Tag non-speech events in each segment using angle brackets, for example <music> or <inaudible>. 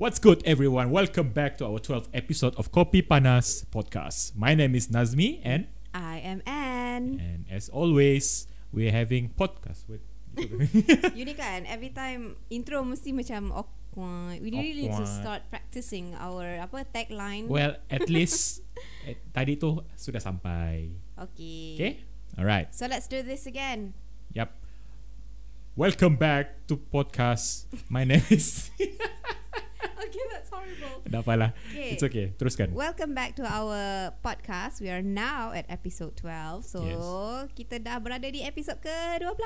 What's good, everyone? Welcome back to our 12th episode of Kopi Panas podcast. My name is Nazmi, and I am Anne. and as always, we're having podcast with. <laughs> you ni kan every time intro mesti macam awkward. We really need to start practicing our apa tagline. well, at <laughs> least eh, tadi tu sudah sampai. Okay. Okay, alright. So let's do this again. Yep. Welcome back to podcast. My name is. <laughs> okay, that's horrible. Tak apalah. Okay. It's okay. Teruskan. Welcome back to our podcast. We are now at episode 12. So kita dah berada di episode ke-12.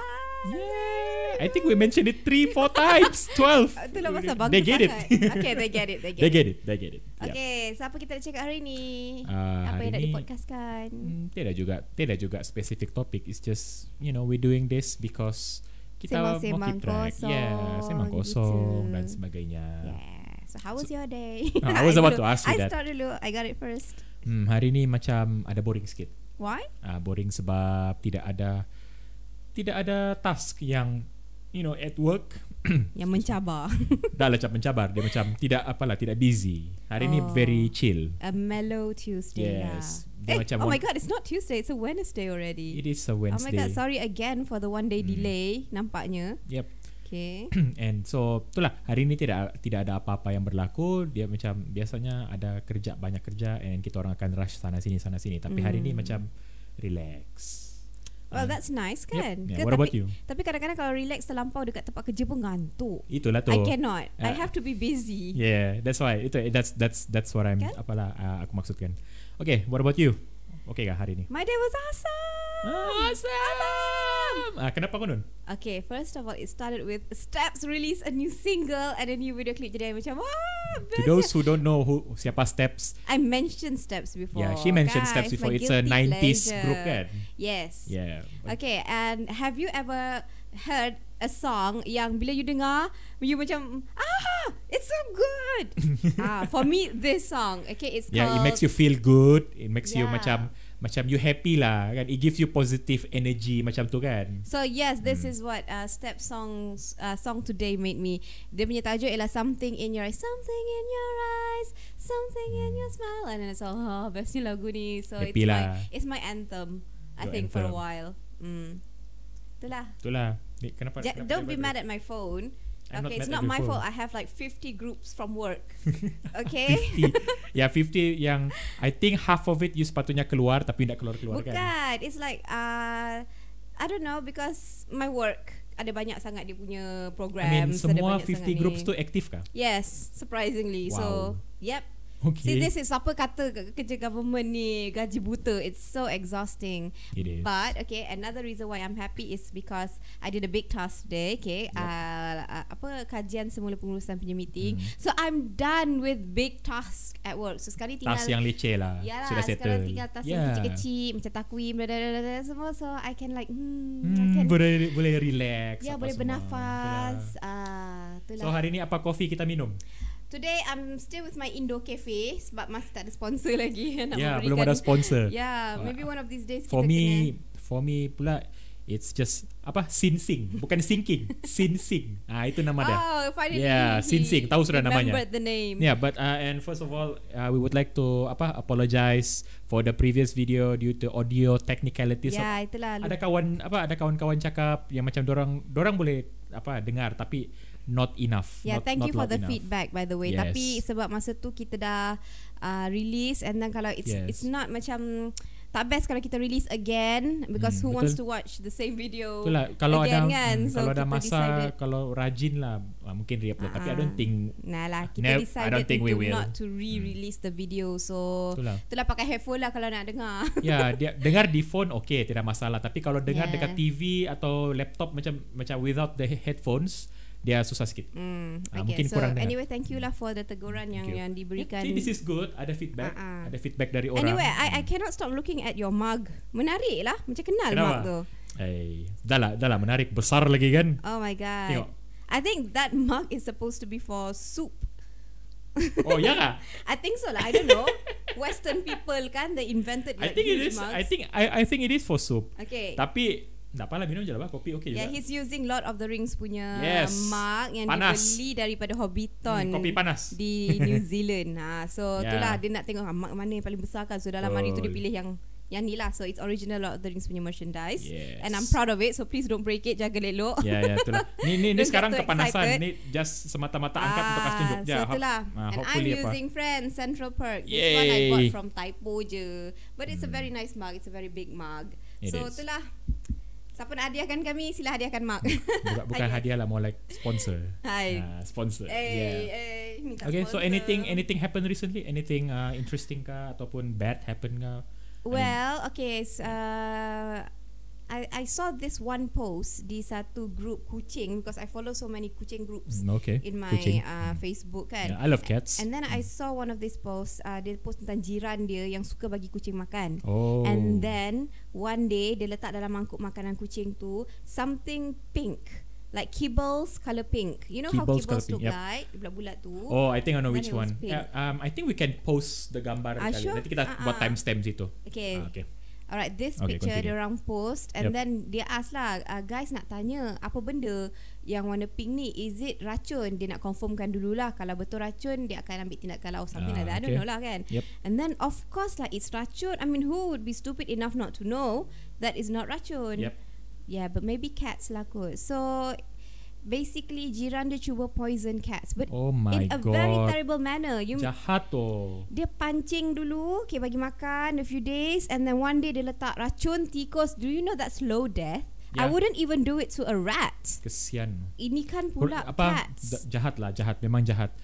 Yeah. I think we mentioned it three, four <laughs> times. Twelve. Itulah pasal bagus They get it. okay, they get it. They get They it. get it. They get it. Yep. Okay, siapa kita nak cakap hari ni? Ah, Apa hari yang nak dipodcastkan? Hmm, tidak juga tidak juga specific topic it's just you know we doing this because kita mau track kosong, yeah sembang kosong gitu. dan sebagainya Yeah. So how was your day? <laughs> Ah, I was about to ask you I that. start dulu. I got it first. hmm, hari ni macam ada boring sikit Why? uh, boring sebab tidak ada tidak ada task yang you know at work <coughs> Yang mencabar. <laughs> dah lah macam mencabar dia macam tidak apalah tidak busy hari ni Oh. very chill A mellow Tuesday Yes. lah. Dia Eh, macam oh my god, it's not Tuesday. It's a Wednesday already. it is a Oh my Wednesday god, sorry again for the one day Hmm. delay. Nampaknya. yep Okay. <clears throat> And so itulah hari ini tidak tidak ada apa-apa yang berlaku. Dia macam biasanya ada kerja banyak kerja and kita orang akan rush sana sini sana sini. Tapi hari ini Hmm. macam relax. Well, Ah, that's nice yep. kan? Yeah, Ke- what tapi, about you? Tapi kadang-kadang kalau relax terlampau dekat tempat kerja pun ngantuk. Itulah tu. I cannot. I Ah. have to be busy. Yeah, that's why. Itu that's that's that's what I'm Kan? apalah uh, aku maksudkan. Okay, what about you? Okay kah hari ini? My day was awesome. Awesome. Ah, kenapa kau nun? Okay, first of all, it started with Steps release a new single and a new video clip. Jadi macam, wah, To those ya." who don't know who siapa Steps, I mentioned Steps before. yeah, she mentioned guys, Steps before. It's a guilty 90s pleasure. group kan? Yes. Yeah. Okay, and have you ever heard a song yang bila you dengar, you macam, ah, it's so good. <laughs> ah, for me, this song, okay, it's Yeah, called. it makes you feel good. It makes you Yeah. macam macam you happy lah kan. It gives you positive energy macam tu kan. So yes, this Hmm. is what uh, Step songs uh, song today made me. Dia punya tajuk ialah something in your eyes, something in your eyes, something in your smile, and it's all oh, bestnya lagu ni. So Hmm. Happy it's lah. my it's my anthem. I Your think for a anthem. while. Mm. Itulah. Itulah. Ni, Kenapa, Ja- kenapa don't be mad at my phone. I'm not okay, it's mad not my fault. I have like 50 groups from work. <laughs> Okay. 50 Ya 50 yang I think half of it You sepatutnya keluar Tapi tak keluar-keluar Bukan. kan It's like uh, I don't know because my work ada banyak sangat dia punya I programs. mean semua banyak 50 sangat groups ni. tu aktif kah? Yes, surprisingly. So, Wow. yep. Okay See, this is apa kata ke- kerja government ni gaji buta. It's so exhausting. It is But okay, another reason why I'm happy is because I did a big task today. Okay, Yep. uh, uh, apa kajian semula pengurusan punya meeting. Hmm. So I'm done with big task at work. So sekarang tinggal Tas yang leceh lah Yalah, Sudah settle sekarang tinggal tas yang Yeah. kecil-kecil macam takwim bla, bla, bla, bla, semua so I can like hmm, I Hmm, can boleh boleh relax ya boleh semua. bernafas ah So itulah hari ni apa kopi kita minum? Today I'm still with my Indo Cafe sebab masih tak ada sponsor lagi. <laughs> Ya memberikan belum ada sponsor. Yeah Uh, maybe one of these days For me For me pula It's just Apa? Sin Sing. Bukan sinking <laughs> Sin Sing. Ah, Itu nama kena, dia. Oh finally. Yeah, he Sin Sing. Tahu sudah namanya. the name. Yeah, but uh, and first of all, uh, we would like to apa apologize for the previous video due to audio technicalities. ya itulah. ada kawan apa ada kawan-kawan cakap yang macam dorang dorang boleh apa dengar. Tapi not enough. Yeah, not, thank not you for the enough. feedback by the way. Yes. Tapi sebab masa tu kita dah uh, release and then kalau it's Yes. it's not macam tak best kalau kita release again because Hmm, who wants betul. to watch the same video Itulah kalau again ada kan? hmm, So kalau ada masa decided- kalau rajin lah uh, mungkin re-upload tapi I don't Ah. think Nah lah kita I decided don't think to we will. Hmm. not to re-release the video so itulah. itulah pakai headphone lah kalau nak dengar. ya <laughs> dia dengar di phone okay tidak masalah tapi kalau dengar Yeah. dekat TV atau laptop macam macam without the headphones dia susah sikit. Ah, okay. mungkin so kurang dengar. anyway, thank you lah for the teguran yang you. yang diberikan. See, this is good. Ada feedback. Ah. Ada feedback dari orang. Anyway, I I cannot stop looking at your mug. Menarik lah, macam kenal Kenapa? mug tu. Eh, dah lah, dah lah menarik besar lagi kan? Oh my god. Tengok. I think that mug is supposed to be for soup. Oh ya kah? <laughs> I think so lah. I don't know. Western people kan they invented I like think it is. mugs. I think I I think it is for soup. Okay. Tapi Tak apalah minum je lah bah. Kopi okey Yeah, juga. he's using Lord of the Rings punya Yes. mug yang Panas. dia beli daripada Hobbiton. Hmm, kopi panas. di New <laughs> Zealand. ha, so Yeah. itulah dia nak tengok ha, mug mana yang paling besar kan. So dalam hari tu dia pilih yang yang ni lah. So it's original Lord of the Rings punya merchandise. Yes. And I'm proud of it. So please don't break it. Jaga elok. Ya ya itulah. Ni ni, <laughs> ni sekarang kepanasan. excited. Ni just semata-mata angkat untuk kasih tunjuk je. Ah, So itulah. Ah, And I'm hopefully apa. using Friends Central Perk. This one I Yay. bought from Typo je. But it's a very nice mug. It's a very big mug. It so is. itulah. Siapa nak hadiahkan kami, sila hadiahkan mug. Bukan, bukan <laughs> Hai. hadiah lah more like sponsor. Hai. Ah, sponsor. Eh, yeah. eh, minta Okay, so sponsor. anything anything happen recently? Anything uh, interesting kah ataupun bad happen kah? Well, okay. So, uh, I I saw this one post di satu group kucing because I follow so many kucing groups Mm, okay. in my Kucing. uh, Facebook kan. Yeah, I love cats. And then I saw one of these posts. Uh, dia post tentang jiran dia yang suka bagi kucing makan. oh. And then one day dia letak dalam mangkuk makanan kucing tu something pink. Like kibbles color pink. You know Kibbles how kibbles look pink, yep. like? Bulat-bulat tu. Oh, I think I know which one. Yeah, um, I think we can post the gambar Ah, kali. sure? Nanti kita Ah, buat ah. timestamp situ. Okay. Ah, okay. Alright, this Okay, picture continue. dia orang post and Yep. then dia ask lah, uh, guys nak tanya apa benda yang warna pink ni, is it racun? Dia nak confirmkan dululah kalau betul racun dia akan ambil tindakan or something Ah, like that. I don't okay. know lah kan. Yep. And then of course lah it's racun. I mean who would be stupid enough not to know that is not racun? Yep. Yeah, but maybe cats lah kot. So basically jiran dia cuba poison cats but Oh my in a very god. terrible manner. You Jahat tu. dia pancing dulu Okay bagi makan A few days And then one day Dia letak racun tikus Do you know that's slow death I Yeah. wouldn't even do it to a rat Kesian. Ini kan Kur- pula apa cats d- jahat lah jahat memang jahat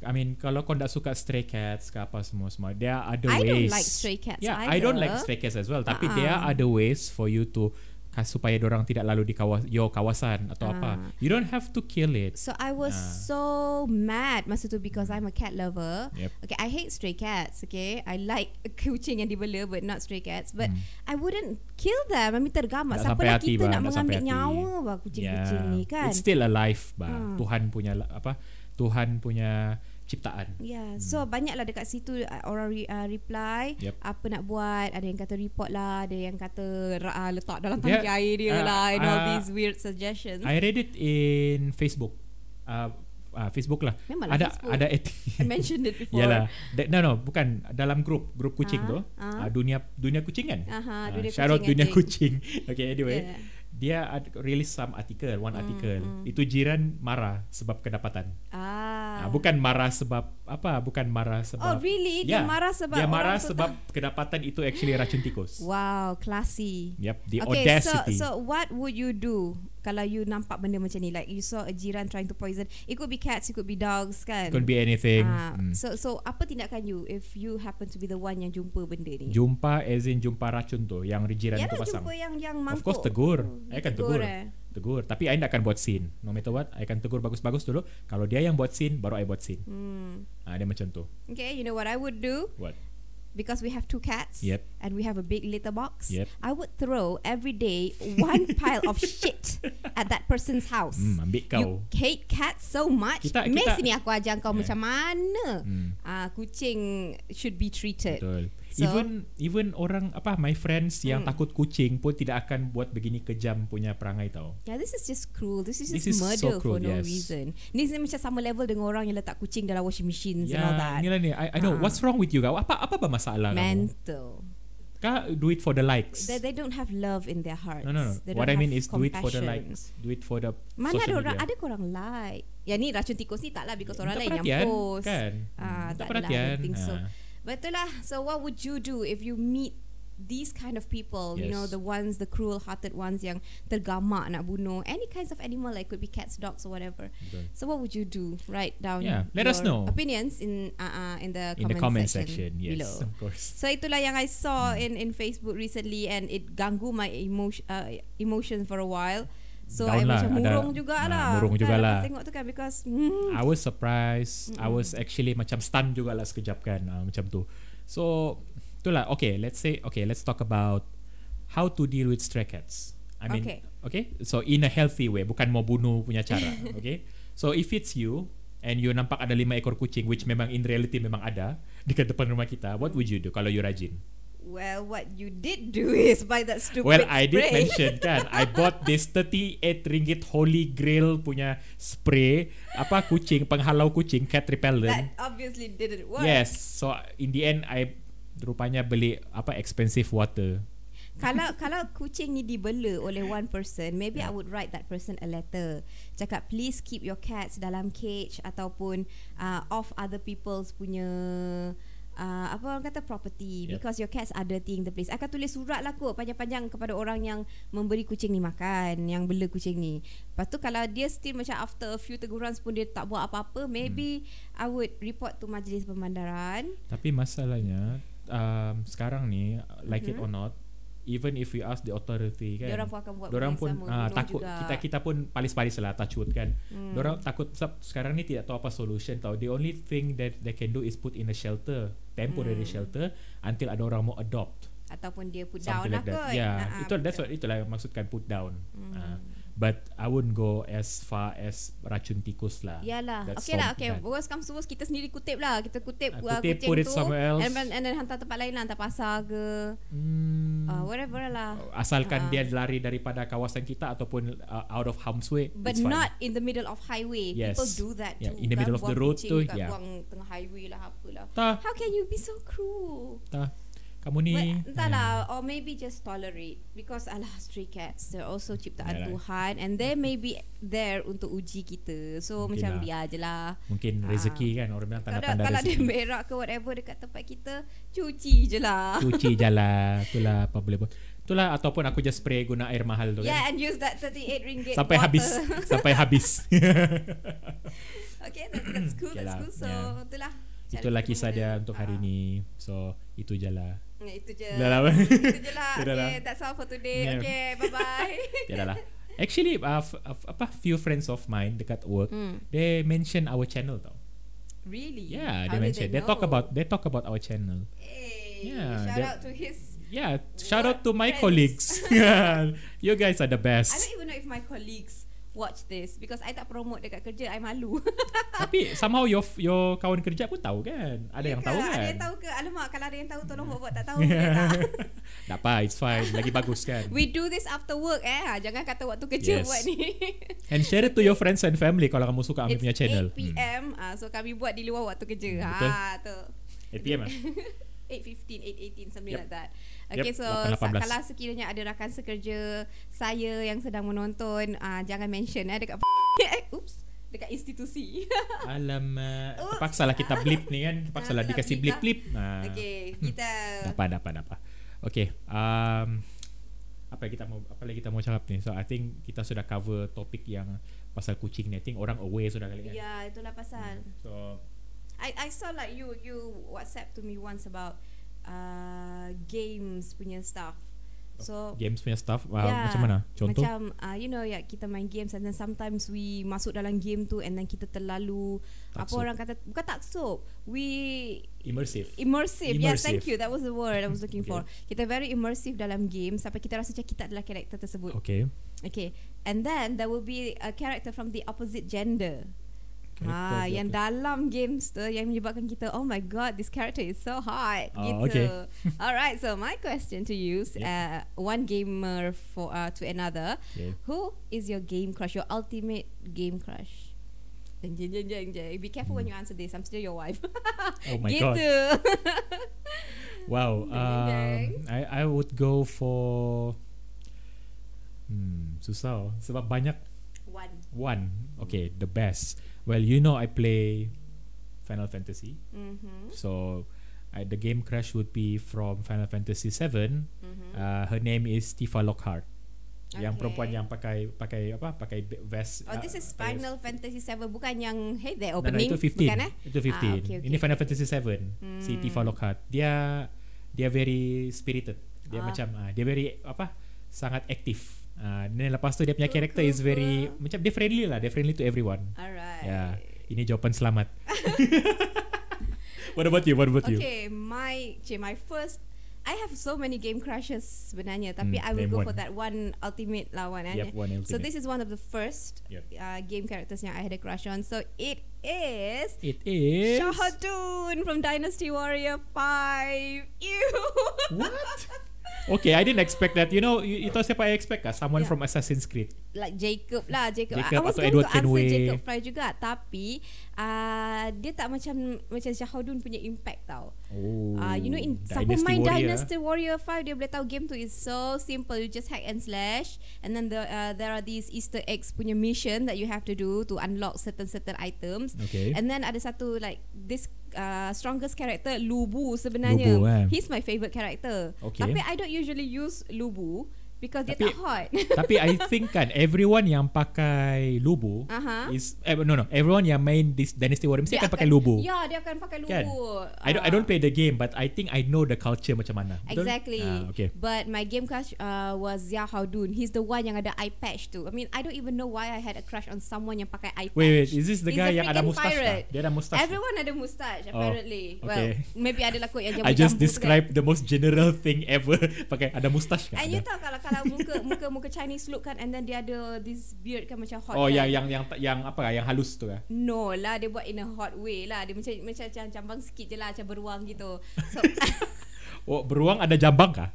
I mean kalau kau tak suka stray cats ke apa semua semua there are other I don't ways like stray cats yeah I don't like either. stray cats as well tapi Ah-ah. there are other ways for you to supaya orang tidak lalu di kawas your kawasan atau apa Ah. you don't have to kill it So I was Ah. so mad Masa tu because I'm a cat lover Yep. Okay I hate stray cats Okay I like <laughs> kucing yang dibela But not stray cats But Hmm. I wouldn't kill them I mean tergamak Siapa lah hati, kita bah, nak mengambil hati. nyawa bah, Kucing-kucing Yeah. ni kan it's still alive bah Ah. Tuhan punya apa Tuhan punya ciptaan Yeah, so banyaklah dekat situ uh, orang re, uh, reply Yep. apa nak buat, ada yang kata report lah, ada yang kata uh, letak dalam tangki air dia ah, lah and all ah, these weird suggestions. I read it in Facebook uh, uh, Facebook lah Memanglah ada Facebook. ada et- I mentioned it before. Yalah. Da- no no bukan dalam grup grup kucing Ah, tu. ah. Uh, dunia dunia kucing kan? Ah, dunia shout out kucing, I dunia think. kucing. <laughs> okay anyway. Yeah. Dia ad, release some article, one Mm, article. mm. Itu jiran marah sebab kedapatan. Ah. Ah. bukan marah sebab apa? Bukan marah Oh sebab really? Dia Yeah. marah sebab Dia marah orang tu sebab tak- kedapatan itu actually racun tikus. Wow, classy. Yep, the okay, audacity. so so what would you do kalau you nampak benda macam ni? Like you saw a jiran trying to poison. It could be cats, it could be dogs kan? Could be anything. Ah, Mm. So so apa tindakan you if you happen to be the one yang jumpa benda ni? Jumpa as in jumpa racun tu yang jiran tu Yalah pasang. jumpa yang yang Of mangkuk. course tegur. Oh, I akan tegur tegur. eh. Tegur. Tapi I tak akan buat scene. No matter what, I akan tegur bagus-bagus dulu. Kalau dia yang buat scene, baru I buat scene. Hmm. Ah, dia macam tu. Okay, you know what I would do? What? Because we have two cats Yep. and we have a big litter box. Yep. I would throw every day one <laughs> pile of shit at that person's house. Hmm, ambil kau. You hate cats so much. Kita- kita- sini aku ajar kau Yeah. macam mana Hmm. ah kucing should be treated. Betul. So- even even orang apa my friends yang Hmm. takut kucing pun tidak akan buat begini kejam punya perangai tau. Yeah, this is just cruel. This is just This is so murder for cruel, no yes. reason. Ni macam sama level dengan orang yang letak kucing dalam washing machines and all Ya, that. inilah ni. I, I know. Ah. What's wrong with you kau? Apa apa bermasalah kamu? Mental. Kau do it for the likes. They, they don't have love in their hearts. no, no, no. They What I mean is do it for the compassion. likes. Do it for the Mana ada social orang ada korang like. Yang ni racun tikus ni tak lah because orang Tak lain yang post. Kan? Ah, tak tak I perhatian. don't think so. Ah. Betul lah. So what would you do if you meet these kind of people, you know, Yes. the ones, the cruel-hearted ones yang tergamak nak bunuh any kinds of animal, like could be cats, dogs, or whatever. Betul. So what would you do? Write down Yeah, let us your know. opinions in uh, uh, in the In comment, the comment section, section, yes, below. of course. So itulah yang I saw in in Facebook recently and it ganggu my emotion uh, emotion for a while. So I Down lah, macam ada- murung jugalah. ah, murung Kan, jugalah. Tengok tu kan because hmm, I was surprised. I was actually macam stun juga lah sekejap kan uh, macam tu. So itulah okay. Let's say okay. Let's talk about how to deal with stray cats. I mean, Okay. okay. So in a healthy way, bukan mau bunuh punya cara. <laughs> okay. So if it's you and you nampak ada lima ekor kucing, which memang in reality memang ada dekat depan rumah kita, what would you do kalau you rajin? Well, what you did do <laughs> is buy that stupid Well, I did spray. mention <laughs> kan, I bought this 38 ringgit Holy Grail punya spray, apa kucing, penghalau kucing, cat That repellent. obviously didn't work. Yes, so in the end I rupanya beli apa expensive water. kalau kalau kucing ni dibela oleh one person, maybe Yeah. I would write that person a letter. Cakap please keep your cats dalam cage ataupun uh, off other people's punya uh, apa orang kata property Yep. because your cats are dirtying the place. Akan tulis surat lah kot panjang-panjang kepada orang yang memberi kucing ni makan, yang bela kucing ni. Lepas tu kalau dia still macam after a few teguran pun dia tak buat apa-apa, maybe I would report to majlis pemandaran. Tapi masalahnya um, sekarang ni like it or not, even if we ask the authority kan. Diorang pun akan buat benda pun sama, ah, no takut juga. kita kita pun palis-palis lah touch wood kan. Hmm. Diorang takut sebab sekarang ni tidak tahu apa solution tau. The only thing that they can do is put in a shelter, temporary Hmm. shelter until ada orang mau adopt. ataupun dia put down Something lah like that. kot. Yeah, Ah, itu that's what itulah maksudkan put down. Hmm. Ah, but I wouldn't go as far as racun tikus lah. Yalah. That's Okay lah. Okay. bad. Worst comes to worst kita sendiri kutip lah. Kita kutip, uh, kutip, kucing put it tu somewhere else. And, then, and then hantar tempat lain lah. Hantar pasar ke. Hmm. Uh, whatever lah. Asalkan Ah. dia lari daripada kawasan kita ataupun uh, out of harm's way. But it's fine. not in the middle of highway. Yes. People do that Yeah, too. in the middle kan? of the road tu, yeah. Buang tengah highway lah apalah. Tah, How can you be so cruel? tah. Kamu ni Well, entahlah eh, or maybe just tolerate because alah stray cats they're also ciptaan Yalah. Tuhan and they may be there untuk uji kita so Mungkin macam lah. biar je lah mungkin Ah. rezeki kan orang bilang kalau tanda-tanda kalau dia rezeki. berak ke whatever dekat tempat kita cuci je lah Cuci jalan, <laughs> itulah apa boleh buat. Itulah ataupun aku just spray guna air mahal tu yeah kan. and use that 38 ringgit Sampai water. habis, sampai habis. <laughs> <laughs> okay that, that's cool that's lah, cool so yeah. itulah Itulah kisah dia mula. untuk hari Ah. ni. So, itu je lah. Itu je Dah lah. itu je lah <laughs> Dah lah. okay that's all for today Yeah. okay bye bye Tiada <laughs> lah. Actually, uh, f- f- apa few friends of mine dekat work, Hmm. they mention our channel tau. really Yeah, they How did mention. They, talk know? about they talk about our channel. Hey, Yeah, shout out to his. Yeah, shout out to my Friends. colleagues. <laughs> you guys are the I best. don't even know if my colleagues watch this because I tak promote dekat kerja. I malu. <laughs> Tapi somehow your your kawan kerja pun tahu kan? Ada Ya yang ke? tahu kan? Ada yang tahu ke? Alamak, kalau ada yang tahu tolong buat-buat tak <laughs> tahu boleh tak? <laughs> tak apa, it's fine. Lagi bagus kan? We do this after work eh. Ha, Jangan kata waktu kerja Yes. buat ni. And share it to your friends and family kalau kamu suka kami It's punya channel. 8 PM. Ah, so kami buat di luar waktu kerja. Hmm, ha, tu. Hmm. 8 PM ah? 8.15, 8.18, something Yep. like that. Yep, Okay, so 8.18. sa- kalau sekiranya ada rakan sekerja saya yang sedang menonton, uh, jangan mention eh dekat <laughs> Oops, dekat institusi. <laughs> Alamak, Oops. terpaksa lah kita blip ni kan. Terpaksa lah Ah, dikasih blip lah. blip-blip. Ah. okay, kita Dapat, dapat, dapat. Okay, um, apa kita mau apa lagi kita mau cakap ni? So I think kita sudah cover topik yang pasal kucing ni. I think orang aware sudah kali kan. Ya, itulah pasal. So I I saw like you you WhatsApp to me once about uh, games punya stuff. So games punya stuff uh, yeah, macam mana? Contoh? Macam uh, you know ya kita main games and then sometimes we masuk dalam game tu and then kita terlalu apa Taksub. orang kata bukan taksub. We Immersive. immersive. Yes, thank Immersive. you. That was the word I was looking Okay. for. Kita very immersive dalam game sampai kita rasa macam kita adalah karakter tersebut. Okay. Okay. And then there will be a character from the opposite gender. Ha, yang apa? dalam games tu yang menyebabkan kita oh my god this character is so hot Oh, gitu. okay. <laughs> Alright, so my question to you, Yep. uh, one gamer for uh, to another, Okay. who is your game crush, your ultimate game crush? Jeng, jeng, jeng, jeng, jeng. Be careful when you answer this. I'm still your wife. <laughs> Oh my gitu. god. <laughs> Wow. Um. I I would go for Hmm, susah oh. sebab banyak One. one. Okay, the best. Well, you know I play Final Fantasy. Mm-hmm. So I, the game crush would be from Final Fantasy 7. Mm-hmm. Uh, her name is Tifa Lockhart. Yang Okay. perempuan yang pakai pakai apa? Pakai vest. Oh, this uh, is Final Fantasy 7 bukan yang hey there No, no, opening itu 15. bukan eh? Itu 15. Ah, okay, okay, Ini Final okay. Fantasy 7. Si Hmm. Tifa Lockhart. Dia dia very spirited. Dia Ah. macam ah, dia very apa? Sangat aktif. Ah, dan lepas tu dia punya cool, is very cool. macam dia friendly lah, dia friendly to everyone. Alright. Ya. Ini jawapan selamat. <laughs> What about you? What about you? Okay, my cik, my first I have so many game crushes sebenarnya, tapi Hmm, I will go one. for that one ultimate lawan. eh. Yep, one So ultimate. this is one of the first Yep. uh, game characters yang I had a crush on. So it is It is Shahadun from Dynasty Warrior 5. Ew. What? <laughs> Okay, I didn't expect that. You know, you, you tahu siapa I expect kah? Someone Yeah. from Assassin's Creed. like Jacob lah Jacob, Jacob I was going Edward to answer Kenway. Jacob Fry juga Tapi uh, Dia tak macam Macam Shahadun punya impact tau Oh. Uh, you know in siapa main Dynasty Warrior 5 dia boleh tahu game tu is so simple you just hack and slash and then the uh, there are these easter eggs punya mission that you have to do to unlock certain certain items Okay. and then ada satu like this uh, strongest character Lubu sebenarnya Lubu, eh. he's my favorite character Okay. tapi I don't usually use Lubu because dia Tapi- tak hot <laughs> Tapi I think kan everyone yang pakai lubu Aha. is eh, no no everyone yang main this Dynasty Warrior mesti Dia akan pakai lubu. Ya, dia akan pakai lubu. Kan? I don't I don't Ah. play the game but I think I know the culture macam mana. Betul? Exactly. Ah, okay. But my game crush uh, was Zia Haudun. He's the one yang ada eye patch tu. I mean, I don't even know why I had a crush on someone yang pakai eye patch. Wait wait is this the He's guy yang ada mustache? Dia ada mustache. Everyone ada mustache Oh, apparently. Well, okay. maybe ada lah kot yang I jambu-jambu just tu kan. described the most general thing ever <laughs> pakai ada mustache kan? And you Ada. tahu kalau kalau muka muka muka Chinese look kan and then dia ada this beard kan macam hot Oh kan. yang yang yang yang apa yang halus tu kan? No lah Dia buat in a hot way lah Dia macam Macam macam cambang sikit je lah Macam beruang gitu So <laughs> Oh beruang ada jambang kah?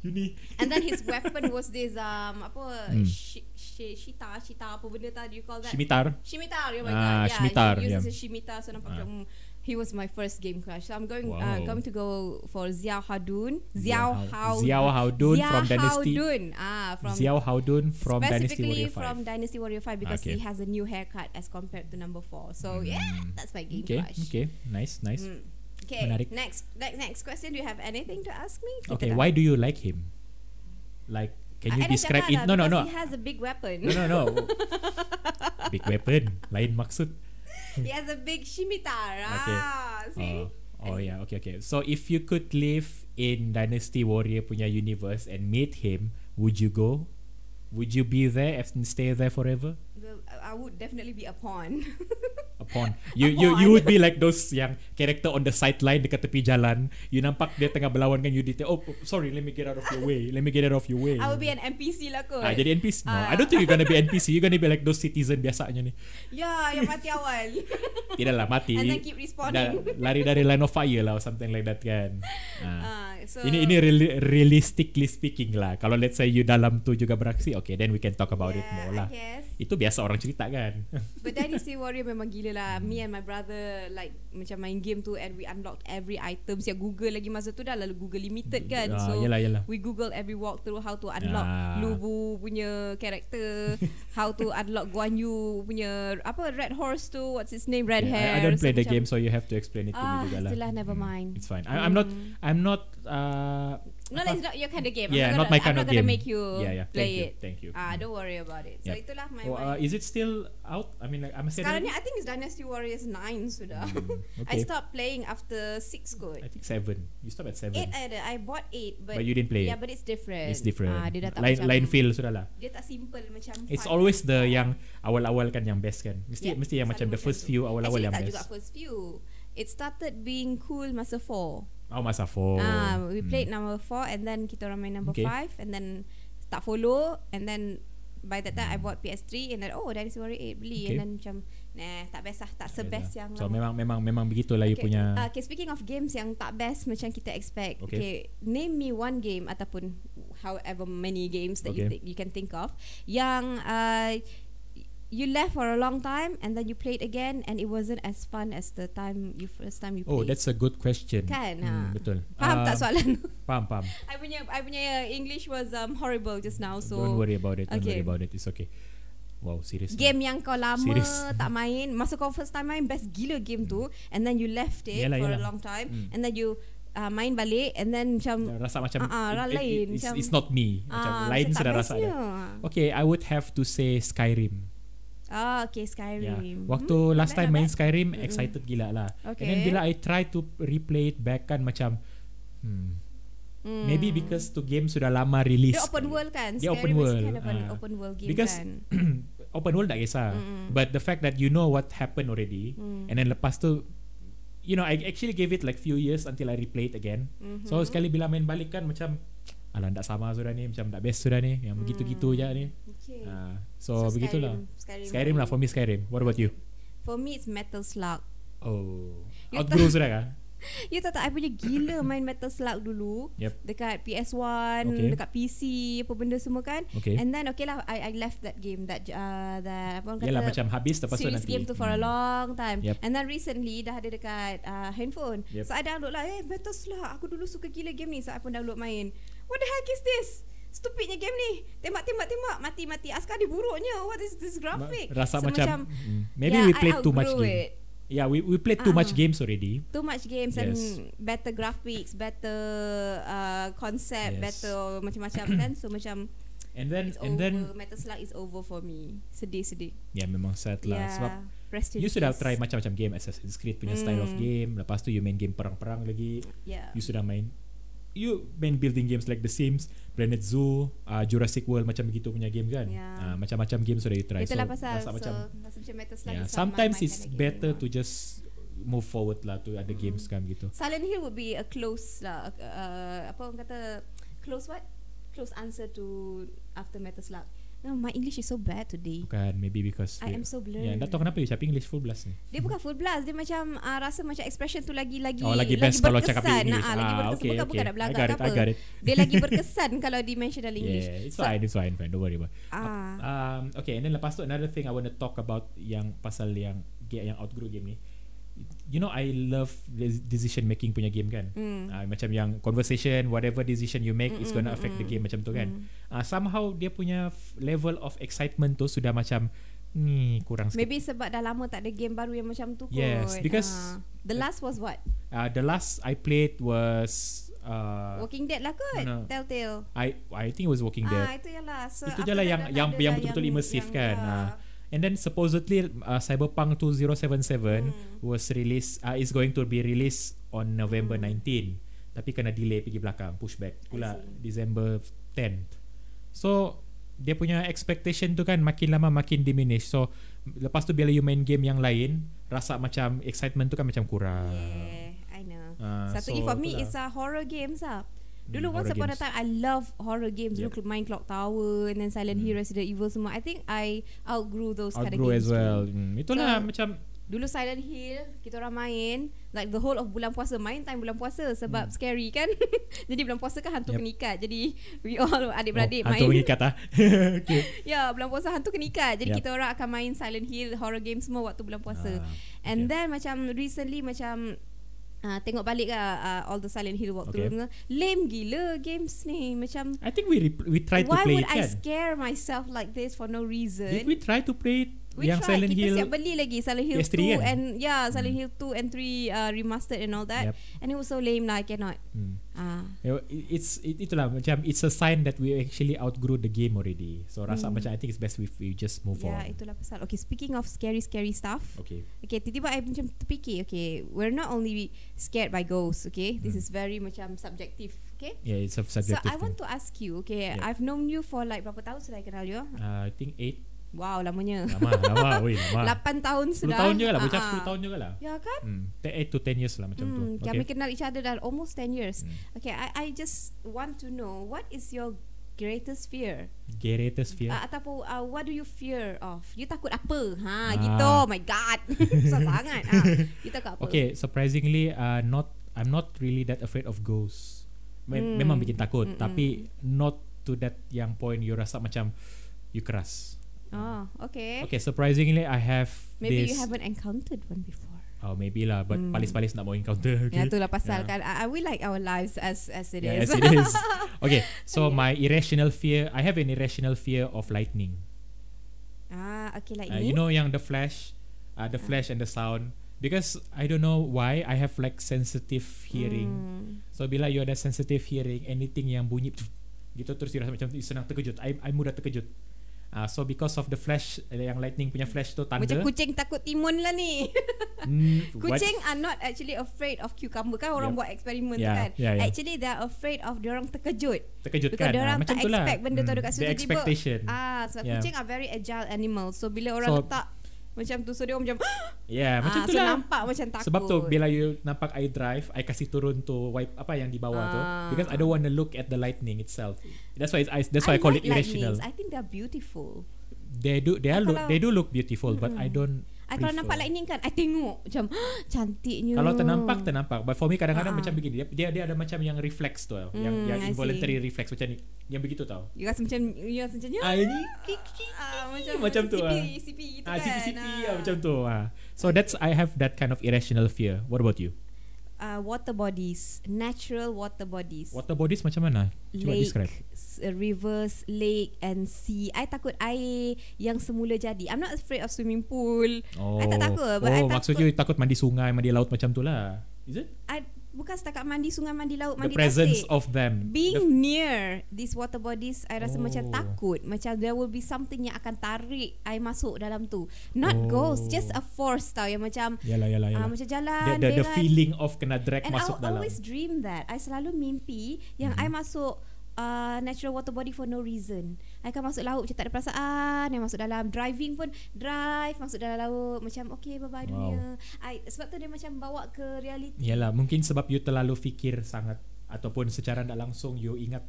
You ni. <laughs> And then his weapon was this um apa Hmm. shi, shi, shita shita apa benda tadi you call that Scimitar. Shimitar oh my Ah, god yeah scimitar, he uses yeah. a shimitar so nampak Ah. macam he was my first game crush so I'm going uh, going to go for Xiao Hadun Xiao Hao- Xiao Haodun Xiao from Dynasty- Haodun ah from Xiao Haodun from Dynasty Warrior 5. from Dynasty Warrior 5 because Okay. he has a new haircut as compared to number 4 so yeah that's my game okay, crush okay, nice, nice. Mm. Okay, Menarik. next, next next question. Do you have anything to ask me? Okay, why do you like him? Like, can you I describe it? No, no, no. He has a big weapon. No, no, no. <laughs> Big weapon, lain maksud. He has a big scimitar. Okay. Ah, see? Oh, oh yeah, okay, okay. So if you could live in Dynasty Warrior punya universe and meet him, would you go? Would you be there and stay there forever? Well, I I would definitely be a pawn. <laughs> Upon you, you you would be like those yang character on the sideline dekat tepi jalan. You nampak dia tengah berlawan you dia oh oh, sorry let me get out of your way. Let me get out of your way. I would be an NPC lah kot. Ah, jadi NPC. No, Ah. I don't think you're gonna be NPC. You're gonna be like those citizen biasanya ni. Ya, yang mati awal. Tidak lah mati. And then keep respawning. Dah lari dari line of fire lah or something like that kan. Ah. So Ini ini reali- realistically speaking lah. Kalau let's say you dalam tu juga beraksi, okay then we can talk about it yeah, more lah. Itu biasa orang cerita kan. <laughs> But Dynasty Warrior memang gila lah. Me and my brother like macam main game tu and we unlocked every item. Siap Google lagi masa tu dah lalu Google limited kan. Ah, so yelah, yelah. we Google every walkthrough how to unlock Ah. Lubu punya character, <laughs> how to unlock Guan Yu punya apa Red Horse tu, what's his name, red Yeah, hair. I, I don't So play the macam- game so you have to explain it to Ah, me juga lah. itulah, never Hmm, mind. It's fine. I, I'm not Hmm. I'm not uh No, it's not your kind of game. Yeah, I'm not my gonna, kind I'm of not gonna game. make you Yeah, yeah. play Thank you, it. thank you. Ah, Mm. don't worry about it. So Yep. itulah my. My uh, is it still out? I mean like I'm Sekarang ni I think it's Dynasty Warriors 9 sudah. <laughs> I okay. stopped playing after 6 kot. I think seven. You stop at seven. 8 ada. I bought 8 but, But you didn't play Yeah, but it's different. It's different. Ah, dia dah tak lain macam lain feel sudah lah. Dia tak simple macam It's always the four. yang awal-awal kan yang best kan. Mesti Yeah, mesti yang macam the first few awal-awal Actually, yang tak best. juga first few. It started being cool masa 4. Oh masa four. Ah, we Hmm. played number 4 and then kita orang main number Okay. 5 and then tak follow and then by that time I bought PS3 and then oh Dynasty Warrior 8 beli Okay. and then macam nah tak best lah tak sebest yang So lama. memang memang memang begitulah you punya Uh, okay, speaking of games yang tak best macam kita expect. Okay. Okay. name me one game ataupun however many games that you Okay. think you can think of yang uh, you left for a long time and then you played again and it wasn't as fun as the time you first time you Oh, played. that's a good question. Kan, Hmm, ha. betul. Faham tak Um, soalan? <laughs> Faham, faham. I punya I punya English was um, horrible just now so don't worry about it. Don't worry Okay. about it. It's okay. Wow, seriously. Game yang kau lama Serious? <laughs> tak main Masa kau first time main Best gila game tu And then you left it Yalah, For yalah. a long time Hmm. And then you uh, Main balik And then macam Rasa macam Ah, ah, it- it- lain, it's, macam- it's not me. Macam ah, lain macam sudah rasa ada. Okay, I would have to say Skyrim. Ah, okay Yeah. Skyrim Waktu Hmm, last time main. Skyrim Mm-mm. excited gila lah. Okay. And then bila I try to replay it back kan macam hmm, Hmm. maybe because tu game sudah lama release. Dia open world kan Dia open Skyrim world, kind of ah. open world game Because kan <clears throat> open world tak kisah. Mm-mm. But the fact that you know what happened already Hmm. and then lepas tu you know I actually gave it like few years until I replay it again. Mhm. So sekali bila main balik kan macam alah tak sama sudah ni, macam tak best sudah ni, yang begitu-gitu je ni. Okay. Ah, so, begitulah. Skyrim, Skyrim lah for me Skyrim. What about you? For me it's Metal Slug. Oh, You outgrow sudah kah? <laughs> You tahu tak I punya gila <coughs> main Metal Slug dulu Yep. Dekat PS1 Okay. Dekat PC Apa benda semua kan Okay. And then okay lah I, I left that game That uh, that apa orang Yalah kata macam habis lepas tu nanti. game tu for a Hmm. long time Yep. And then recently Dah ada dekat uh, handphone Yep. So I download lah Eh Metal Slug Aku dulu suka gila game ni So I pun download main What the heck is this Stupidnya game ni Tembak tembak tembak Mati mati Askar dia buruknya What is this graphic Rasa So macam, hmm, maybe yeah, we I played too much game. it. Yeah, we we played too Ah. much games already. too much games Yes. and better graphics, better uh, concept, Yes. better macam-macam <coughs> kan. So macam And then it's and over. then Metal Slug is over for me. Sedih-sedih. ya memang sad lah Yeah. sebab Rest in you sudah try macam-macam game Assassin's Creed punya style of Mm. game. Lepas tu you main game perang-perang lagi. Yeah. You sudah main you main building games like The Sims, Planet Zoo, uh, Jurassic World macam begitu punya game kan. Yeah. Uh, macam-macam game sudah you try. Itulah so, pasal. rasa So, macam rasa macam Metal Slug yeah, not sometimes it's better to just move forward lah to other games kan gitu. Silent Hill would be a close lah. Uh, apa orang kata close what? Close answer to after Metal Slug. No, my English is so bad today. Bukan maybe because I am so blurred. Ya, tak tahu kenapa you cakap English full blast ni. Dia bukan full blast Dia macam uh, Rasa macam expression tu lagi Lagi Oh, lagi best kalau cakap berkesan. English. Nah, lagi Ah, berkesan okay, Bukan, okay. bukan nak belagak it, apa it. Dia lagi <laughs> berkesan Kalau di mention dalam English Yeah, it's So, fine, it's fine, fine. Don't worry about. Ah. Um, okay, and then lepas tu another thing I want to talk about yang pasal yang yang outgrow game ni. You know I love the decision making punya game kan. Mm. Uh, macam yang conversation, whatever decision you make Mm, is mm, gonna mm, affect the mm. game macam tu kan. Mm. Uh, somehow dia punya level of excitement tu sudah macam ni kurang sikit. Maybe sebab dah lama tak ada game baru yang macam tu kot Yes, because- Ah. The last was what? Uh, the last I played was uh, Walking Dead lah kot no. Telltale I I think it was Walking Dead. Ah itu je lah so, Itu je lah yang yang yang lah betul-betul immersive kan. ya. And then supposedly uh, Cyberpunk 2077 Hmm. was released uh, is going to be released on November Hmm. 19 tapi kena delay pergi belakang pushback pula. December 10th. So dia punya expectation tu kan makin lama makin diminish. So lepas tu bila you main game yang lain rasa macam excitement tu kan macam kurang. Yeah, I know. Ah, Satu so lagi for me is uh, horror games lah. Dulu once upon a games. time I love horror games. Dulu Yep. main Clock Tower and then Silent Hmm. Hill, Resident Evil semua. I think I outgrew those kind of Outgrow as games. well. too. Hmm, itulah So, macam Dulu Silent Hill kita orang main like the whole of bulan puasa main time bulan puasa sebab scary kan. <laughs> Jadi bulan puasa kan hantu. Yep. kenikat. Jadi we all adik-beradik oh, main. hantu mengikat ah. <laughs> okay. Ya, bulan puasa hantu kenikat. Jadi Yep. kita orang akan main Silent Hill horror game semua waktu bulan puasa. Ah, And okay. then macam recently macam uh, tengok balik lah uh, all the Silent Hill waktu Okay. lame gila games ni macam I think we rep- we tried to why play would it I kan. scare myself like this for no reason? Did we try to play it We yang tried, Silent kita Hill? siap beli lagi Silent Hill PS3 2 kan? and yeah Silent Hmm. Hill 2 and 3 uh, remastered and all that Yep. and it was so lame lah I cannot Hmm. ah It's it, itulah macam it's a sign that we actually outgrew the game already. So rasa Hmm. macam I think it's best if we just move yeah on. itulah pasal okay speaking of scary scary stuff Okay. Okay, tiba-tiba I macam terfikir, okay, we're not only scared by ghosts, okay? This Hmm. is very macam subjective, okay? Yeah, it's a So subjective I want to ask you, okay, Yeah. I've known you for like berapa tahun sudah I kenal you? Uh, I think 8 Wow, lamanya. lama lama woi lama. <laughs> 8 tahun 10 sudah. tahun je lah, Ah, bocah ah. 10 tahun juga lah. Ya kan? Hmm, 8 to 10 years lah macam tu. Hmm, Okay. kami kenal each other dah almost 10 years. Hmm. Okay, I I just want to know what is your greatest fear? Greatest fear. Uh, ataupun uh, what do you fear of? You takut apa? Ah. Ha, gitu. Oh my god. <laughs> Susah sangat. Ha. You takut apa? Okay, surprisingly uh, not I'm not really that afraid of ghosts. Me- Hmm. Memang bikin takut, Mm-mm. tapi not to that yang point you rasa macam you keras. Oh, okay. Okay, surprisingly I have Maybe this you haven't encountered one before. Oh maybe lah But Hmm. palis-palis nak mau encounter okay. Ya itulah pasal Yeah. kan I, I we like our lives as as it Yeah, is. as it is. <laughs> Okay So my irrational fear I have an irrational fear of lightning ah, okay uh, me. You know yang the flash uh, The flash and the sound Because I don't know why I have like sensitive hearing Hmm. So bila you ada sensitive hearing Anything yang bunyi Gitu terus you rasa macam senang terkejut I, I mudah terkejut uh, So because of the flash Yang lightning punya flash tu tanda Macam kucing takut timun lah ni. mm, <laughs> what- kucing are not actually afraid of cucumber kan orang Yep. buat eksperimen Yeah, tu kan. yeah, yeah. Actually they are afraid of dia orang terkejut. Terkejut kan dia orang Ah, Macam tak tu lah expect benda tu Hmm, dekat situ The tiba-tiba. expectation Ah, sebab Yeah. kucing are very agile animals. So bila orang So, letak Macam tu <gasps> So dia orang macam Yeah, macam ah, tu so lah. nampak macam takut Sebab tu bila you nampak I drive, I kasih turun tu wipe apa yang di bawah tu Ah. because I don't want to look at the lightning itself. That's why I, that's why I, call like it irrational. lightnings. I think they're beautiful They do they are look they do look beautiful but I don't I kalau nampak lightning kan I tengok Macam <gasps> Cantiknya Kalau ternampak ternampak But for me kadang-kadang Ah. macam begini dia, dia dia ada macam yang reflex tu tau. yang Hmm, yang I involuntary reflex macam ni yang begitu tau. You rasa macam You rasa macam Ah ini <laughs> ah, macam, macam tu, CP, ah. CP gitu ah kan sipi-sipi ah. ah, macam tu ah. So that's I have that kind of irrational fear. What about you? Uh, water bodies, natural water bodies. Water bodies macam mana? Cuba lake, describe. uh, rivers, lake and sea. I takut air yang semula jadi. I'm not afraid of swimming pool. Oh, I tak takut, but oh I takut- you takut mandi sungai, mandi laut macam tu lah. Is it? I bukan setakat mandi sungai, mandi laut, The mandi presence tasik. of them. Being The- near these water bodies I rasa Oh. macam takut Macam there will be something yang akan tarik I masuk dalam tu Not Oh. ghost Just a force tau Yang macam Yalah, yalah, ah, yalah. Macam jalan the, the, the feeling of kena drag And I masuk dalam. always dream that I selalu mimpi Yang Mhm. I masuk uh, Natural water body for no reason I akan masuk laut Macam tak ada perasaan Yang masuk dalam Driving pun Drive Masuk dalam laut Macam okay bye bye Wow. dunia I, Sebab tu dia macam Bawa ke reality Yalah, mungkin sebab you terlalu fikir sangat ataupun secara tak langsung you ingat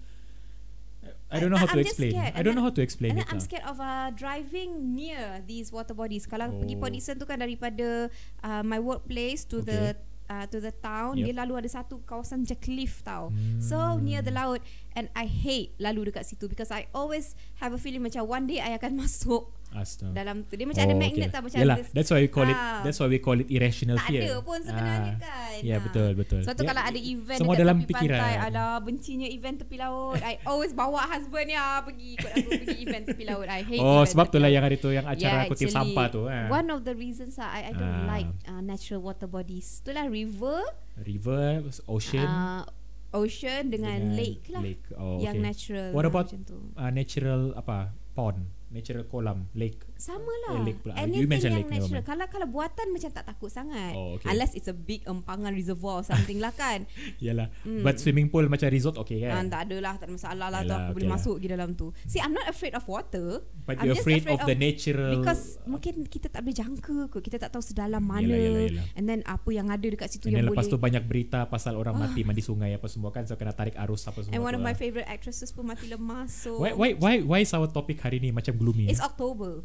I don't know how to I'm just explain. scared. I don't know how to explain And it I'm lah. scared of uh, driving near these water bodies. Kalau Oh. pergi Port Dickson tu kan daripada uh, my workplace to the uh, to the town, Yep. dia lalu ada satu kawasan macam cliff tau. Hmm. So near the laut and I hate lalu dekat situ because I always have a feeling macam one day I akan <laughs> masuk Astaga. dalam tu. Dia macam ada magnet tau macam Oh, Yalah, this- that's why we call it Ah. that's why we call it irrational tak fear. ada pun sebenarnya Ah. kan. Ya, Ah. betul, betul. Sebab tu Ya, kalau ada event semua dekat dalam tepi pikiran. pantai, ada bencinya event tepi laut, I always bawa husband ya pergi ikut aku pergi event tepi laut. I hate Oh, sebab tu lah yang hari tu yang acara kutip actually, sampah tu. eh. One of the reasons I, I don't Ah. like uh, natural water bodies. Itulah river, River, ocean, uh, ocean dengan, lake lah. Lake. Oh, Yang okay. natural. What about macam tu. uh, natural apa? Pond, natural kolam, lake. Sama Eh, lah. lake pula. You Anything mention yang lake, natural. Kalau kalau buatan macam tak takut sangat. Oh, okay. Unless it's a big empangan reservoir or something lah kan. <laughs> Yalah. Hmm. But swimming pool macam resort okay Ah, kan? tak ada lah, tak ada masalah lah tu Yalah, aku okay boleh lah. masuk pergi dalam tu. See, I'm not afraid of water. But I'm you're just afraid, of, the natural Because mungkin kita tak boleh jangka kot. Kita tak tahu sedalam mana. Yelah, yelah, yelah. And then apa yang ada dekat situ And yang then lepas boleh. tu banyak berita pasal orang mati mandi sungai apa semua kan so kena tarik arus apa semua And one tu of my lah. favourite actresses pun mati lemas. So why, why why why is our topic hari ni macam gloomy It's eh? October.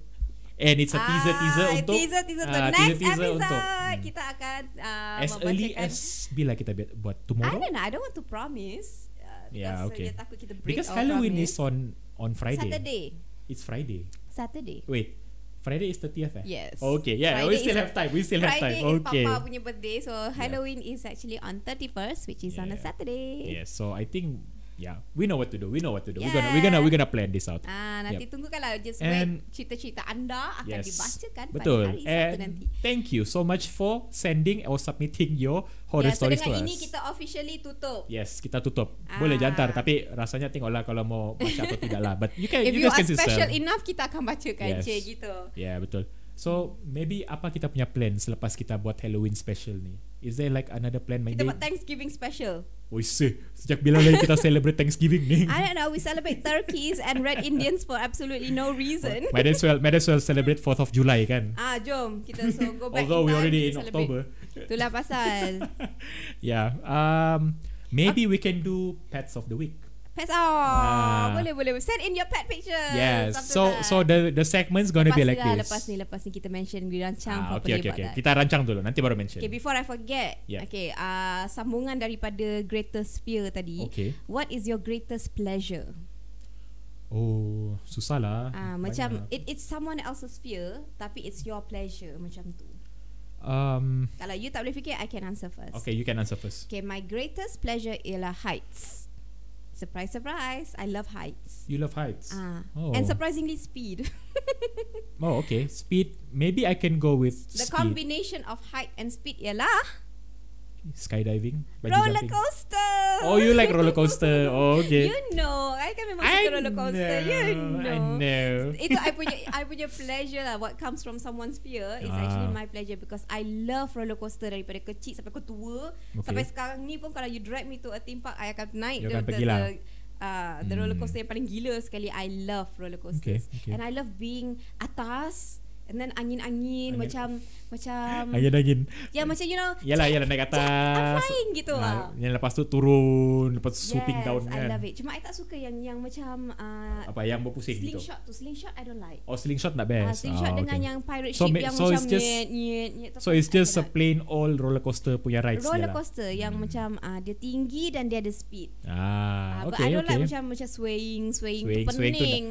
and it's a teaser teaser Ah, untuk teaser teaser untuk ah, next teaser teaser episode untuk hmm. kita akan uh, as early as bila kita buat I tomorrow don't know. I don't want to promise. Uh, Yeah, because, uh, okay. Takut kita break because our Halloween promise. is on on Friday Saturday. it's Friday Saturday. wait Friday is 30th eh Yes. okay yeah we Friday still is- have time we still have Friday time is okay Papa punya birthday, so Halloween is actually on 31st, which is on a Yeah. Saturday. yes so I think yeah we know what to do we know what to do we're Yeah. gonna we're gonna we're gonna plan this out Ah, nanti Yep. tunggu kalau just And- wait cerita-cerita anda akan Yes. dibacakan Betul. pada hari Sabtu And nanti. thank you so much for sending or submitting your horror so stories to dengan us. ini kita officially tutup. Yes, kita tutup. Ah. Boleh jantar tapi rasanya tengoklah kalau mau baca atau tidak lah. But you can If you you guys are can special enough, kita akan bacakan, Yes. cik gitu. Yeah, betul. So, maybe apa kita punya plan selepas kita buat Halloween special ni? Is there like another plan? Kita Maybe. buat Thanksgiving special. Oh, se, sejak bila lagi kita celebrate Thanksgiving ni? I don't know, we celebrate turkeys and red Indians for absolutely no reason. might as well, might as well celebrate 4th of July kan? Ah, jom kita so go back Although we already kita in celebrate. October. Itulah pasal. <laughs> yeah. Um, maybe we can do pets of the week. Pets oh, Ah. boleh boleh. Send in your pet pictures. Yes. So that. so the the segment's gonna lepas be like lah, this. Lepas ni, lepas ni kita mention we rancang Ah, okay, okay, okay. that. Kita rancang dulu. Nanti baru mention. Okay, before I forget. Yeah. Okay, uh, sambungan daripada greatest fear tadi. Okay. What is your greatest pleasure? Oh, susah lah. Ah, Banyak. macam it it's someone else's fear tapi it's your pleasure macam tu. Um, Kalau you tak boleh fikir, I can answer first. okay, you can answer first. Okay, my greatest pleasure ialah heights. Surprise, surprise. I love heights. You love heights. Ah, Oh. and surprisingly speed. Oh, okay. Speed. Maybe I can go with the speed. combination of height and speed ialah Skydiving. bungee roller jumping. coaster. Oh, you like roller coaster. <laughs> Oh, okay. You know, I kan memang suka roller coaster. you know. I know. <laughs> Itu I punya I punya pleasure lah. What comes from someone's fear is Ah. actually my pleasure because I love roller coaster daripada kecil sampai aku tua. Okay. Sampai sekarang ni pun kalau you drag me to a theme park, I akan naik You the, akan pergi lah. uh, the roller Hmm. coaster yang paling gila sekali. I love roller coasters. Okay, okay. And I love being atas And then angin-angin Angin. macam macam <laughs> Angin-angin. ya macam you know Yalah, yalah naik I'm atas. flying gitu lah. Ah, yang lepas tu turun, lepas tu swooping yes, down I kan. love it. Cuma I tak suka yang yang macam uh, Apa yang berpusing gitu. slingshot tu. Slingshot I don't like. Oh, slingshot nak Uh, best. slingshot Ah, dengan okay. yang pirate So ship ma- yang so macam just- nyet nyet nyet. So it's I just a plain old roller coaster punya rides roller lah. coaster yang Hmm. macam uh, dia tinggi dan dia ada speed. Ah, Uh, but I okay, don't okay. like macam macam swaying, swaying, Swaying, tu swaying tu pening.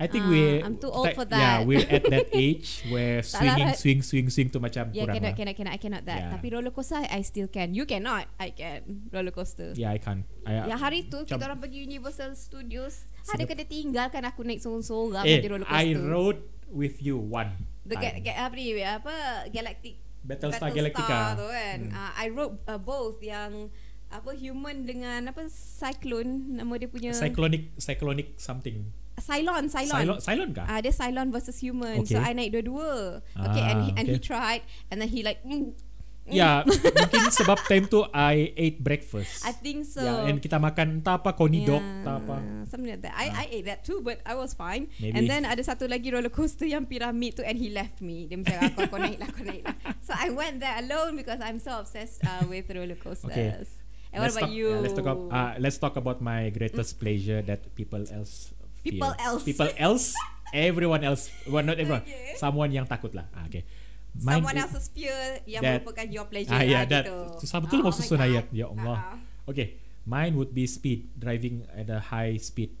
I think Ah, we I'm too old for Yeah, that. we're at that <laughs> age where lah, swinging, swing, swing, swing tu macam Yeah, kurang cannot, lah. cannot, cannot, I cannot that. Yeah. Tapi roller coaster I still can. You cannot. I can. Roller coaster. Yeah, I can't. I, Ya hari tu kita orang pergi Universal Studios Ada kena tinggalkan aku naik seorang-seorang eh, di roller I coaster. rode with you one The ga- ga- apa ni apa Galactic Battlestar Battlestar Galactica. tu kan. Hmm. Uh, I rode uh, both yang apa human dengan apa cyclone nama dia punya Cyclonic, cyclonic something. Cylon Cylon. Cylon, Cylon kah? Ah, dia Cylon versus human. So Okay. I naik dua-dua. Okay, and Ah, he, and he tried, and then he like, mm, Ya, <laughs> mungkin sebab time tu I ate breakfast. I think so. Ya, and kita makan entah apa coney dog, Yeah, entah apa. Something like that. I I ate that too, but I was fine. Maybe. And then ada satu lagi roller coaster yang piramid tu, and he left me. Dia macam ah, kau naik lah, kau naik lah. <laughs> So I went there alone because I'm so obsessed uh, with roller coasters. Okay. And what Let's about talk, you? yeah, let's talk about uh, let's talk about my greatest pleasure that people else People else. People else. Everyone else. Well, not everyone. Okay. Someone yang takut lah. Ah, okay. Someone i- else's fear yang that- merupakan your pleasure Ah, yeah, lah that. gitu. Susah betul mau Oh my susun God. ayat. Ya Allah. Ah. Okay. Mine would be speed. Driving at a high speed.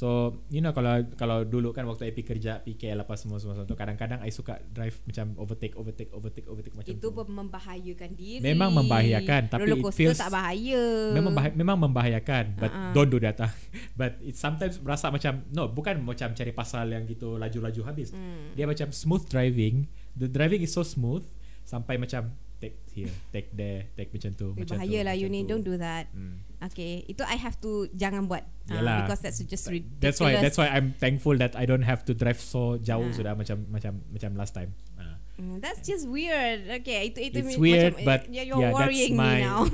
So, you know kalau kalau dulu kan waktu IP kerja PKL apa semua semua tu kadang-kadang I suka drive macam overtake overtake overtake overtake macam Itu tu. membahayakan diri. Memang membahayakan, tapi roller it coaster feels- tak bahaya. Memang bahaya, memang membahayakan but Uh-uh. don't do that ah. <laughs> But it sometimes rasa macam no bukan macam cari pasal yang gitu laju-laju habis. Hmm. Dia macam smooth driving. The driving is so smooth sampai macam take here, take there, take macam tu, Eh, macam bahaya tu. lah you ni. Don't do that Hmm. Okay Itu I have to Jangan buat Ah, Yalah. Because that's just ridiculous That's why that's why I'm thankful that I don't have to drive so jauh Ah. sudah macam macam macam last time. Ah. Mm, That's just weird Okay itu itu It's weird, macam, but yeah, You're yeah, worrying me my- now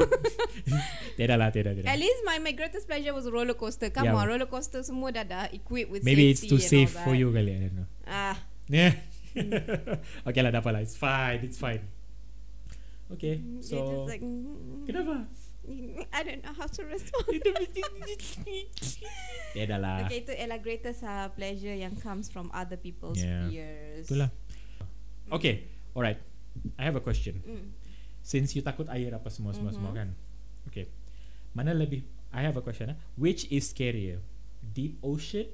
<laughs> Tidak lah, tidak, tidak. At least my, my greatest pleasure was roller coaster Come Yeah. on roller coaster Semua dah dah Equipped with Maybe it's safety too and safe all for you kali. I don't know. Ah, Yeah. <laughs> okay lah, dapat lah. It's fine. It's fine. Okay, They're so like mm, kenapa? I don't know how to <laughs> respond Tidak lah. Okay itu ialah greatest uh, pleasure Yang comes from other people's Yeah. fears Itulah. Okay, alright. I have a question. mm. Since you takut air apa semua semua semua Mhm. kan. Okay. Mana lebih? I have a question. ah. Which is scarier? Deep ocean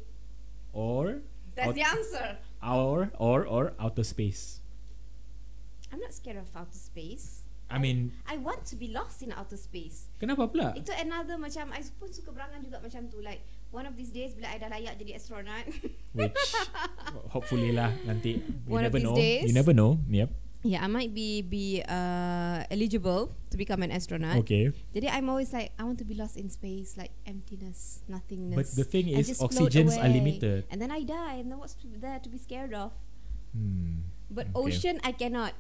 or That's out- the answer or or or outer space? I'm not scared of outer space I mean, I want to be lost in outer space kenapa pula? Itu another macam I pun suka berangan juga macam tu Like one of these days Bila I dah layak jadi astronaut <laughs> Which hopefully lah nanti. You One of never these know. days. You never know. Yep. Yeah I might be be uh, eligible To become an astronaut Okay. Jadi I'm always like I want to be lost in space Like emptiness Nothingness But the thing is, oxygens are limited. And then I die And then what's there to be scared of Hmm. But Okay. ocean I cannot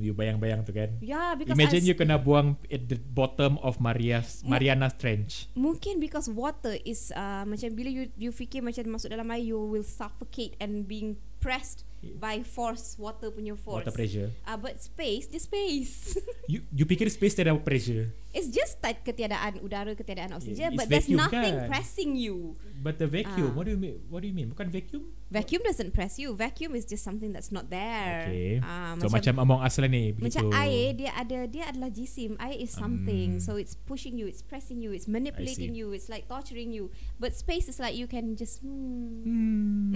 You bayang-bayang tu kan. Yeah because Imagine I you kena buang at the bottom of Maria's Mariana's Trench. Mungkin because water is uh, macam bila you you fikir macam masuk dalam air you will suffocate and being pressed by force water punya force. Water pressure. Ah uh, but space, the space. <laughs> You you fikir space tiada pressure. it's just that ketiadaan udara, ketiadaan oksigen it's but there's vacuum nothing kan? pressing you. But the vacuum, Ah. what do you mean? What do you mean? Bukan vacuum? Vacuum doesn't press you. Vacuum is just something that's not there. Okay. Ah, so macam Among Us lah ni begitu. Macam air dia ada dia adalah jisim. Air is something. Hmm. So it's pushing you, it's pressing you, it's manipulating you, it's like torturing you. But space is like you can just hmm. Hmm.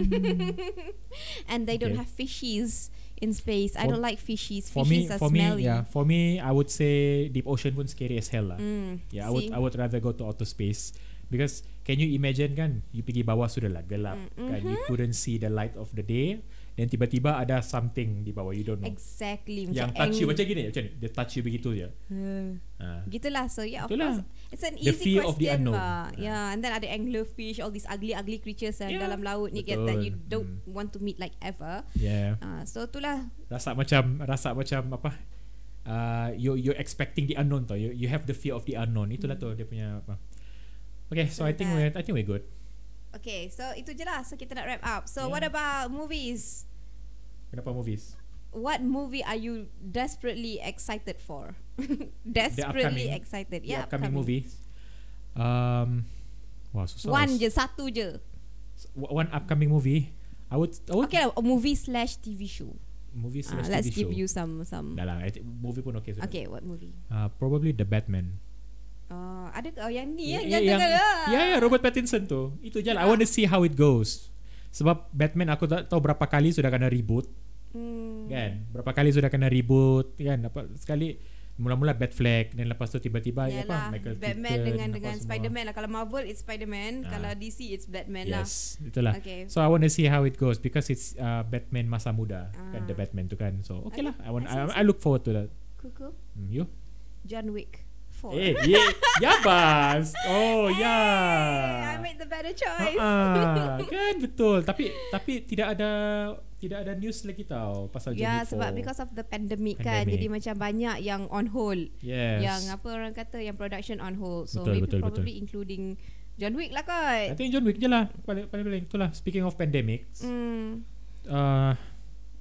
<laughs> and they don't Okay. Have fishies in space. I don't like fishies. for me, Fishies are for me, smelly. yeah, for me, I would say deep ocean pun scary as hell lah. Mm, Yeah, I would? I would rather go to outer space because can you imagine kan you pergi bawah sudah lah gelap Mm, kan you mhm. couldn't see the light of the day dan tiba-tiba ada something di bawah you don't know Exactly. yang Macam touch you macam gini macam ni dia touch you begitu je Hmm. ha. Gitulah so yeah of Itulah. course it's an The easy fear of the question unknown. lah. Ah. Yeah and then ada anglerfish all these ugly ugly creatures yang Yeah, dalam laut ni get that you betul. don't Hmm. want to meet like ever. yeah Uh, so itulah rasa macam rasa macam apa uh, you you expecting the unknown tau you you have the fear of the unknown itulah tu dia punya apa okay so I think we I think we're good Okay, so itu je lah. So kita nak wrap up. So Yeah. what about movies? Kenapa movies? What movie are you desperately excited for? <laughs> desperately upcoming- excited. The Yeah, upcoming movies. Um, wah susah. One lah. je, satu je. One upcoming movie. I would. I would Okay lah, a movie slash TV show. Movie Uh, slash let's TV give show. you some some. Dah lah, movie pun okay. sudah. Okay, what movie? Uh, probably The Batman. Uh, ada? Oh, yang ni Ya, yang ya, yang, yang, tengah ya, ya, Robert Pattinson tu. Itu je lah. I want to see how it goes. Sebab Batman aku tak tahu berapa kali sudah kena reboot. Hmm. Kan? Berapa kali sudah kena reboot. Kan? Apa, sekali mula-mula Batfleck. Dan lepas tu tiba-tiba Yalah, apa, Michael Batman Keaton, dengan dengan semua. Spider-Man lah. Kalau Marvel it's Spider-Man, Ah. kalau DC it's Batman lah. Yes, itulah. Okay. So I want to see how it goes because it's uh, Batman masa muda kan Ah. the Batman tu kan. So okay, Okay, lah. I want I I I, look forward to that. Cool, cool. Hmm, you? John Wick 4. Eh, yeah, Yabas. Oh, Hey, I yeah. made the better choice. Ah, <laughs> kan betul. Tapi tapi tidak ada tidak ada news lagi tau pasal Ya John Wick sebab 4. because of the pandemic, kan Pandemic. Jadi macam banyak yang on hold yes. Yang apa orang kata Yang production on hold So Betul, maybe betul, probably including John Wick lah kot I think John Wick je lah paling paling paling itulah speaking of pandemic. hmm. Uh,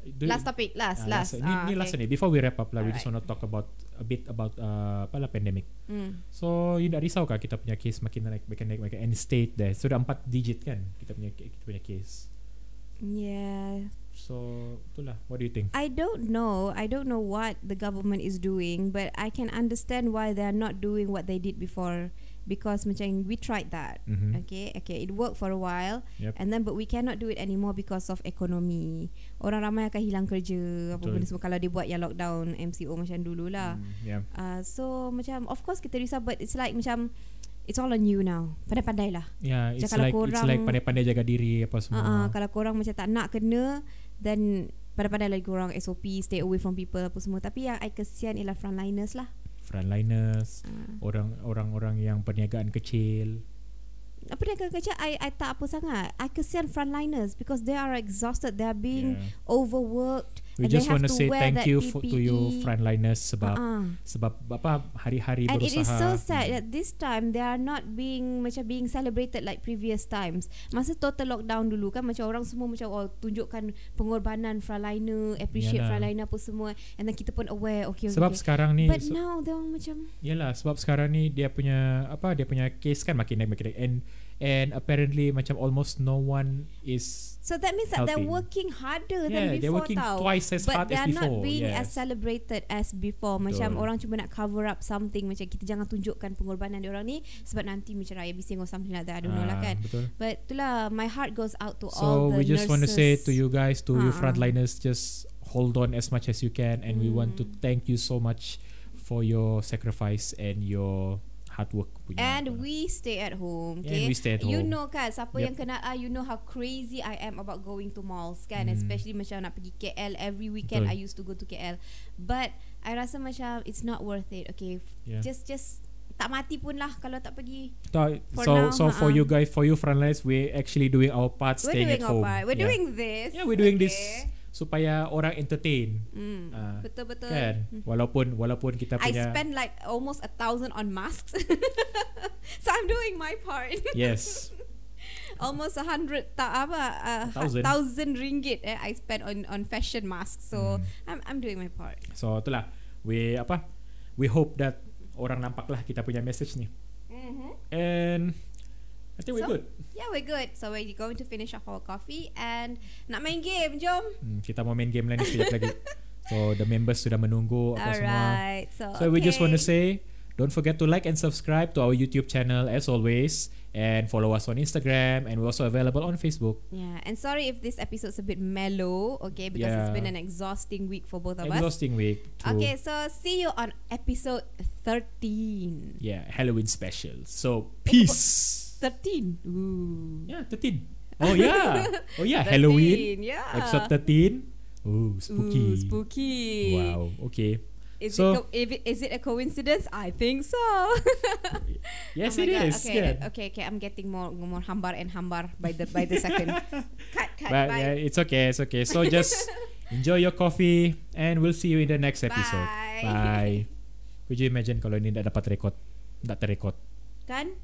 do- Last topic Last ah, Last Ni, Ah, ni okay. last ni. Before we wrap up lah, we just Alright. want to talk about a bit about uh, apa lah pandemic. hmm. So you tak risau kah kita punya case makin naik makin naik makin end state dah. Sudah empat digit kan kita punya kita punya case. Yeah So itulah. What do you think? I don't know. I don't know what the government is doing, but I can understand why they are not doing what they did before because macam we tried that. Mhm. Okay, okay, it worked for a while, Yep. and then but we cannot do it anymore because of economy. Orang ramai akan hilang kerja, apa benda semua kalau dia buat yang lockdown MCO macam dulu lah. Mm, yeah. Uh, so macam of course kita risau, but it's like macam it's all on you now. Pandai-pandai lah. Yeah, it's like it's korang- like pandai-pandai jaga diri apa semua. Uh, uh, kalau korang macam tak nak kena, then pandai-pandai lagi korang SOP, stay away from people apa semua. Tapi yang I kesian ialah frontliners lah. Frontliners, Uh, orang orang-orang yang perniagaan kecil. apa dia kata I, I tak apa sangat. I kesian frontliners because they are exhausted. They are being Yeah. overworked. We and just want to say thank you for, to you frontliners sebab Uh-uh. sebab apa hari-hari And berusaha. it is so sad that this time they are not being macam being celebrated like previous times. Masa total lockdown dulu kan macam orang semua macam oh tunjukkan pengorbanan frontliner, appreciate Yalah. frontliner apa semua and then kita pun aware okay Sebab okay. sekarang ni But se- now dia orang macam Yalah sebab sekarang ni dia punya apa dia punya case kan makin naik makin naik and and apparently macam almost no one is So that means that they're Helping. working harder yeah than they're before working tau. twice as But hard as before. not being yes. as celebrated as before. Macam Betul. orang cuma nak cover up something. Macam kita jangan tunjukkan pengorbanan dia orang ni sebab nanti macam raya bising or something like that. I don't know lah Ah, kan. Betul. But itulah my heart goes out to all So the we just want to say nurses. to you guys, to you Uh-uh. frontliners, just hold on as much as you can, and we want to Mm. thank you so much for your sacrifice and your hard work. punya And apa. we stay at home. And Okay. we stay at You know kan siapa Yep. yang kenal I, you know how crazy I am about going to malls kan. Hmm. Especially macam nak pergi KL every weekend. Betul. I used to go to KL. But I rasa macam it's not worth it. Okay. Yeah. Just just tak mati pun lah kalau tak pergi. So, for so, now, so for uh-uh. you guys, for you frontliners, we're actually doing our part, We're staying doing at our home. part. We're Yeah. doing this. Yeah, we're doing this okay. Supaya orang entertain. Hmm. Ah, betul betul. Kan? Hmm. Walaupun walaupun kita I punya spend like almost a thousand on masks. <laughs> so I'm doing my part. yes. <laughs> almost a hundred ta- apa uh, thousand. thousand ringgit eh, I spend on on fashion masks. So Hmm. I'm I'm doing my part. So itulah we apa? We hope that orang nampaklah kita punya message ni. Mm-hmm. And I think we're good. Yeah, we're good. So we're going to finish off our coffee and nak main game. Jom. Hmm, kita mau main game lain sekejap lagi. <laughs> So the members sudah menunggu apa semua. Alright. So So we just want to say don't forget to like and subscribe to our YouTube channel as always and follow us on Instagram and we're also available on Facebook. Yeah, and sorry if this episode's a bit mellow, okay, because it's been an exhausting week for both of us. Exhausting week. True. Okay, so see you on episode 13. Yeah, Halloween special. So peace. 13. Ooh. Yeah, 13. <laughs> Oh yeah. Oh yeah, 13, Halloween Yeah. episode 13. Ooh, spooky. Ooh, spooky. Wow. Okay. Is, So- it co- if it, is it a coincidence? I think so. <laughs> Yes, Oh it God. is. Okay, yeah. okay, okay. I'm getting more more hambar and hambar by the by the second. <laughs> cut, cut. But bye. yeah, it's okay. It's okay. So just enjoy your coffee and we'll see you in the next episode. Bye. Bye. Could you imagine kalau ini tidak dapat record? Tak terrecord. Kan?